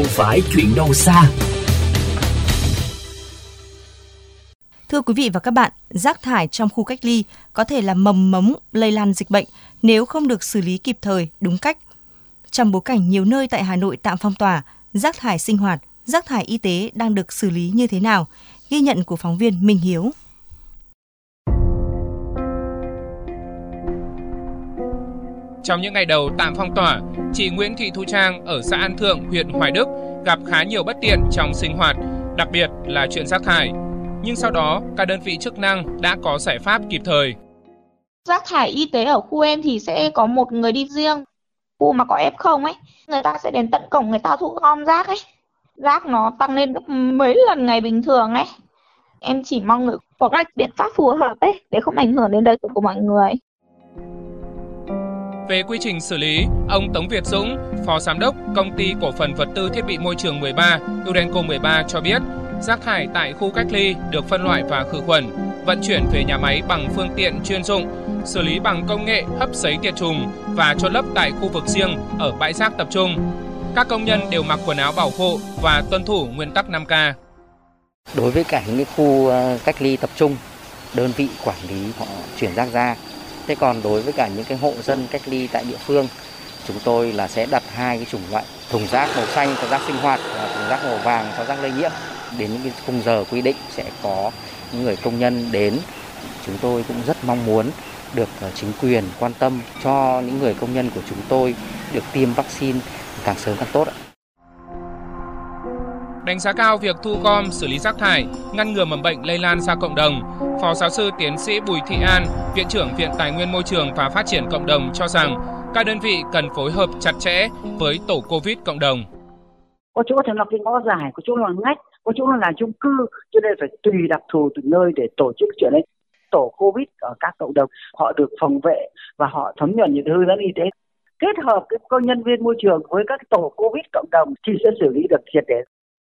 không phải chuyện đâu xa. Thưa quý vị và các bạn, rác thải trong khu cách ly có thể là mầm mống lây lan dịch bệnh nếu không được xử lý kịp thời, đúng cách. Trong bối cảnh nhiều nơi tại Hà Nội tạm phong tỏa, rác thải sinh hoạt, rác thải y tế đang được xử lý như thế nào? Ghi nhận của phóng viên Minh Hiếu. Trong những ngày đầu tạm phong tỏa, chị Nguyễn Thị Thu Trang ở xã An Thượng, huyện Hoài Đức gặp khá nhiều bất tiện trong sinh hoạt, đặc biệt là chuyện rác thải. Nhưng sau đó, các đơn vị chức năng đã có giải pháp kịp thời. Rác thải y tế ở khu em thì sẽ có một người đi riêng. Khu mà có F0 ấy, người ta sẽ đến tận cổng người ta thu gom rác ấy. Rác nó tăng lên gấp mấy lần ngày bình thường ấy. Em chỉ mong người có các biện pháp phù hợp ấy để không ảnh hưởng đến đời sống của mọi người. Về quy trình xử lý, ông Tống Việt Dũng, Phó Giám đốc Công ty Cổ phần Vật tư Thiết bị Môi trường 13, Urenco 13 cho biết, rác thải tại khu cách ly được phân loại và khử khuẩn, vận chuyển về nhà máy bằng phương tiện chuyên dụng, xử lý bằng công nghệ hấp sấy tiệt trùng và chôn lấp tại khu vực riêng ở bãi rác tập trung. Các công nhân đều mặc quần áo bảo hộ và tuân thủ nguyên tắc 5K. Đối với cả những cái khu ờ, cách ly tập trung, đơn vị quản lý họ chuyển rác ra Thế còn đối với cả những cái hộ dân cách ly tại địa phương, chúng tôi là sẽ đặt hai cái chủng loại thùng rác màu xanh cho rác sinh hoạt và thùng rác màu vàng cho rác lây nhiễm. Đến những cái khung giờ quy định sẽ có những người công nhân đến. Chúng tôi cũng rất mong muốn được ờ, chính quyền quan tâm cho những người công nhân của chúng tôi được tiêm vaccine càng sớm càng tốt ạ. Đánh giá cao việc thu gom, xử lý rác thải, ngăn ngừa mầm bệnh lây lan ra cộng đồng, Phó giáo sư tiến sĩ Bùi Thị An, Viện trưởng Viện Tài nguyên Môi trường và Phát triển Cộng đồng cho rằng các đơn vị cần phối hợp chặt chẽ với tổ COVID cộng đồng. Có chỗ thì là cái ngõ dài, có chỗ là ngách, có chỗ là chung cư, cho nên phải tùy đặc thù từng nơi để tổ chức chuyện ấy. Tổ COVID ở các cộng đồng họ được phòng vệ và họ thấm nhuận những hướng dẫn y tế kết hợp cái công nhân viên môi trường với các tổ covid cộng đồng thì sẽ xử lý được triệt để